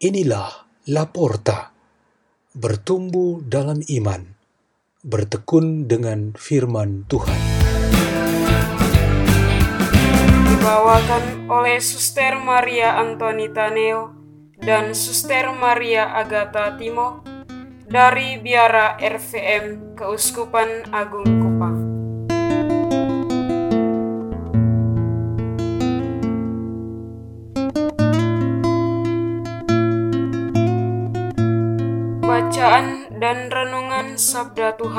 Inilah Laporta, bertumbuh dalam iman, bertekun dengan firman Tuhan. Dibawakan oleh Suster Maria Antonita Neo dan Suster Maria Agatha Timo dari Biara RVM Keuskupan Agung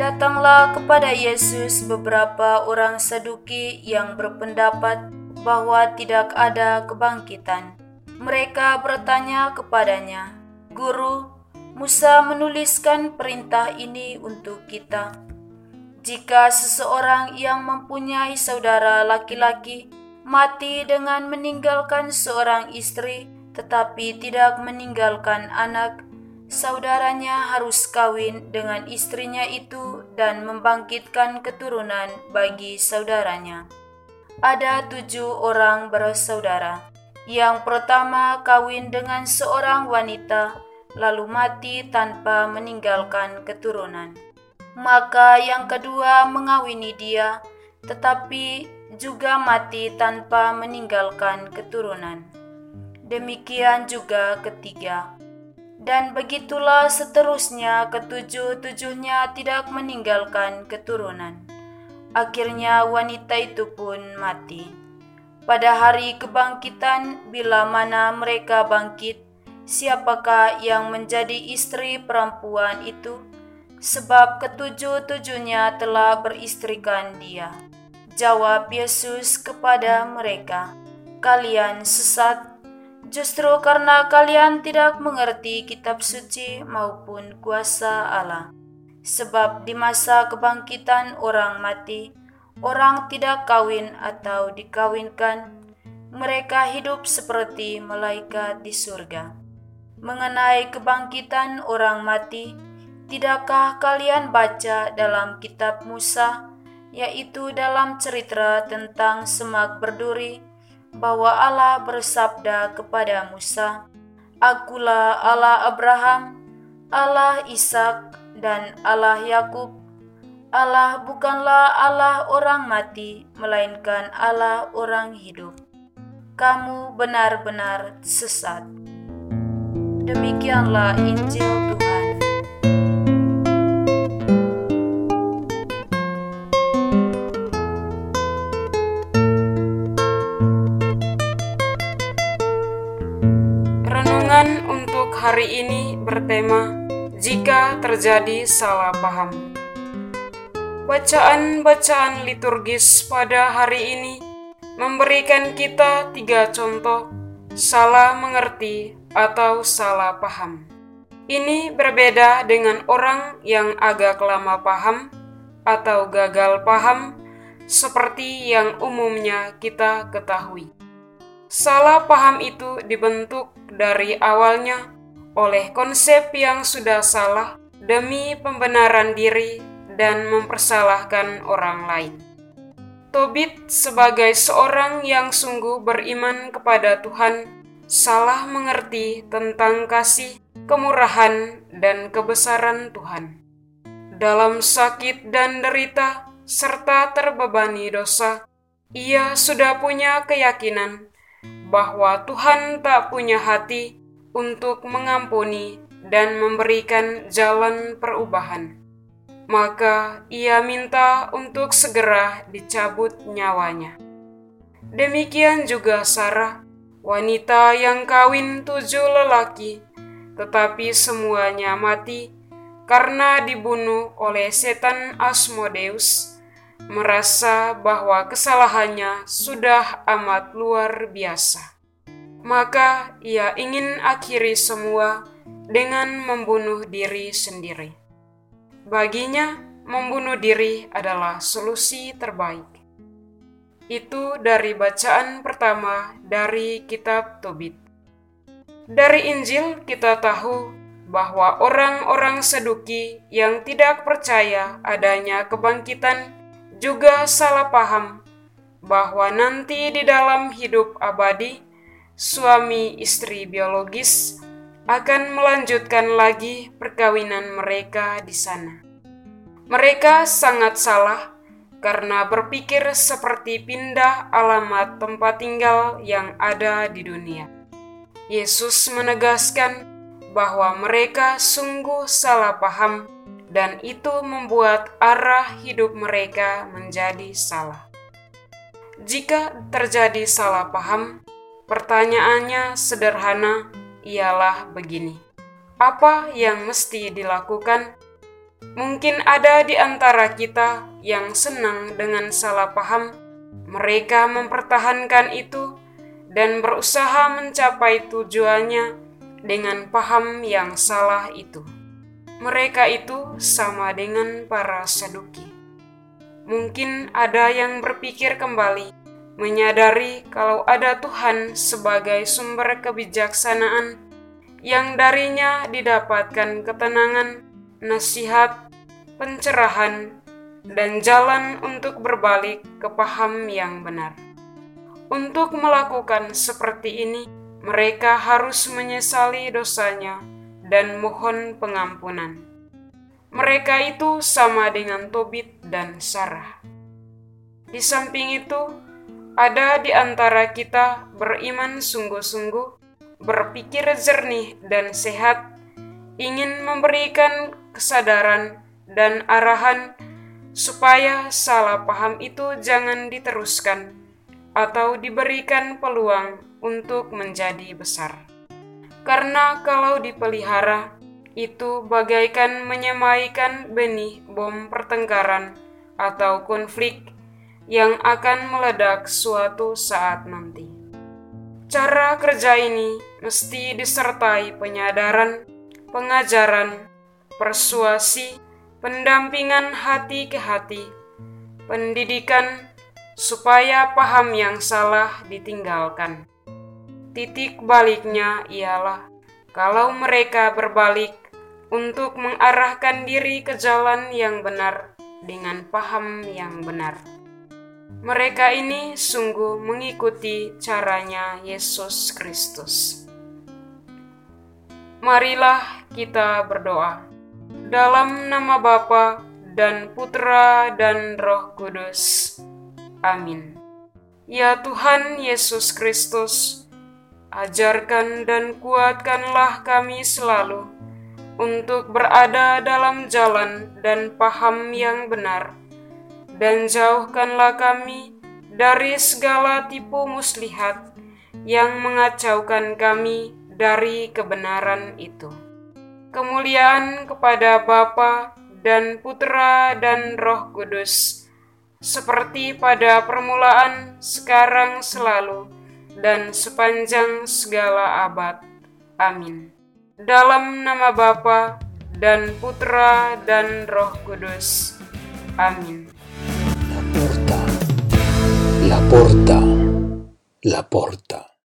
datanglah kepada Yesus beberapa orang Saduki yang berpendapat bahwa tidak ada kebangkitan. Mereka bertanya kepadanya, "Guru, Musa menuliskan perintah ini untuk kita. Jika seseorang yang mempunyai saudara laki-laki mati dengan meninggalkan seorang istri, tetapi tidak meninggalkan anak, saudaranya harus kawin dengan istrinya itu dan membangkitkan keturunan bagi saudaranya. Ada tujuh orang bersaudara. Yang pertama kawin dengan seorang wanita, lalu mati tanpa meninggalkan keturunan. Maka yang kedua mengawini dia, tetapi juga mati tanpa meninggalkan keturunan. Demikian juga ketiga. Dan begitulah seterusnya ketujuh-tujuhnya tidak meninggalkan keturunan. Akhirnya wanita itu pun mati. Pada hari kebangkitan, bila mana mereka bangkit, siapakah yang menjadi istri perempuan itu? Sebab ketujuh-tujuhnya telah beristrikan dia. Jawab Yesus kepada mereka, "Kalian sesat justru karena kalian tidak mengerti kitab suci maupun kuasa Allah. Sebab di masa kebangkitan orang mati, orang tidak kawin atau dikawinkan, mereka hidup seperti malaikat di surga. Mengenai kebangkitan orang mati, tidakkah kalian baca dalam kitab Musa, yaitu dalam cerita tentang semak berduri, bahwa Allah bersabda kepada Musa, "Akulah Allah Abraham, Allah Ishak, dan Allah Yakub." Allah bukanlah Allah orang mati, melainkan Allah orang hidup. Kamu benar-benar sesat. Demikianlah Injil hari ini bertema Jika terjadi salah paham. Bacaan-bacaan liturgis pada hari ini memberikan kita tiga contoh salah mengerti atau salah paham. Ini berbeda dengan orang yang agak lama paham atau gagal paham, seperti yang umumnya kita ketahui. Salah paham itu dibentuk dari awalnya oleh konsep yang sudah salah demi pembenaran diri dan mempersalahkan orang lain. Tobit sebagai seorang yang sungguh beriman kepada Tuhan salah mengerti tentang kasih, kemurahan, dan kebesaran Tuhan. Dalam sakit dan derita serta terbebani dosa, ia sudah punya keyakinan bahwa Tuhan tak punya hati untuk mengampuni dan memberikan jalan perubahan. Maka ia minta untuk segera dicabut nyawanya. Demikian juga Sarah, wanita yang kawin tujuh lelaki, tetapi semuanya mati karena dibunuh oleh setan Asmodeus, merasa bahwa kesalahannya sudah amat luar biasa. Maka ia ingin akhiri semua dengan membunuh diri sendiri. Baginya, membunuh diri adalah solusi terbaik. Itu dari bacaan pertama dari Kitab Tobit. Dari Injil, kita tahu bahwa orang-orang Seduki yang tidak percaya adanya kebangkitan juga salah paham bahwa nanti di dalam hidup abadi, suami istri biologis akan melanjutkan lagi perkawinan mereka di sana. Mereka sangat salah karena berpikir seperti pindah alamat tempat tinggal yang ada di dunia. Yesus menegaskan bahwa mereka sungguh salah paham, dan itu membuat arah hidup mereka menjadi salah. Jika terjadi salah paham, pertanyaannya sederhana, ialah begini: apa yang mesti dilakukan? Mungkin ada di antara kita yang senang dengan salah paham, mereka mempertahankan itu dan berusaha mencapai tujuannya dengan paham yang salah itu. Mereka itu sama dengan para saduki. Mungkin ada yang berpikir kembali, menyadari kalau ada Tuhan sebagai sumber kebijaksanaan yang darinya didapatkan ketenangan, nasihat, pencerahan, dan jalan untuk berbalik ke paham yang benar. Untuk melakukan seperti ini, mereka harus menyesali dosanya dan mohon pengampunan. Mereka itu sama dengan Tobit dan Sarah. Di samping itu, ada di antara kita beriman sungguh-sungguh, berpikir jernih dan sehat, ingin memberikan kesadaran dan arahan supaya salah paham itu jangan diteruskan atau diberikan peluang untuk menjadi besar. Karena kalau dipelihara, itu bagaikan menyemaikan benih bom pertengkaran atau konflik yang akan meledak suatu saat nanti. Cara kerja ini mesti disertai penyadaran, pengajaran, persuasi, pendampingan hati ke hati, pendidikan, supaya paham yang salah ditinggalkan. Titik baliknya ialah kalau mereka berbalik untuk mengarahkan diri ke jalan yang benar dengan paham yang benar. Mereka ini sungguh mengikuti caranya Yesus Kristus. Marilah kita berdoa. Dalam nama Bapa dan Putra dan Roh Kudus. Amin. Ya Tuhan Yesus Kristus, ajarkan dan kuatkanlah kami selalu untuk berada dalam jalan dan paham yang benar, dan jauhkanlah kami dari segala tipu muslihat yang mengacaukan kami dari kebenaran itu. Kemuliaan kepada Bapa dan Putra dan Roh Kudus, seperti pada permulaan, sekarang, selalu, dan sepanjang segala abad. Amin. Dalam nama Bapa dan Putra dan Roh Kudus. Amin. La porta, la porta.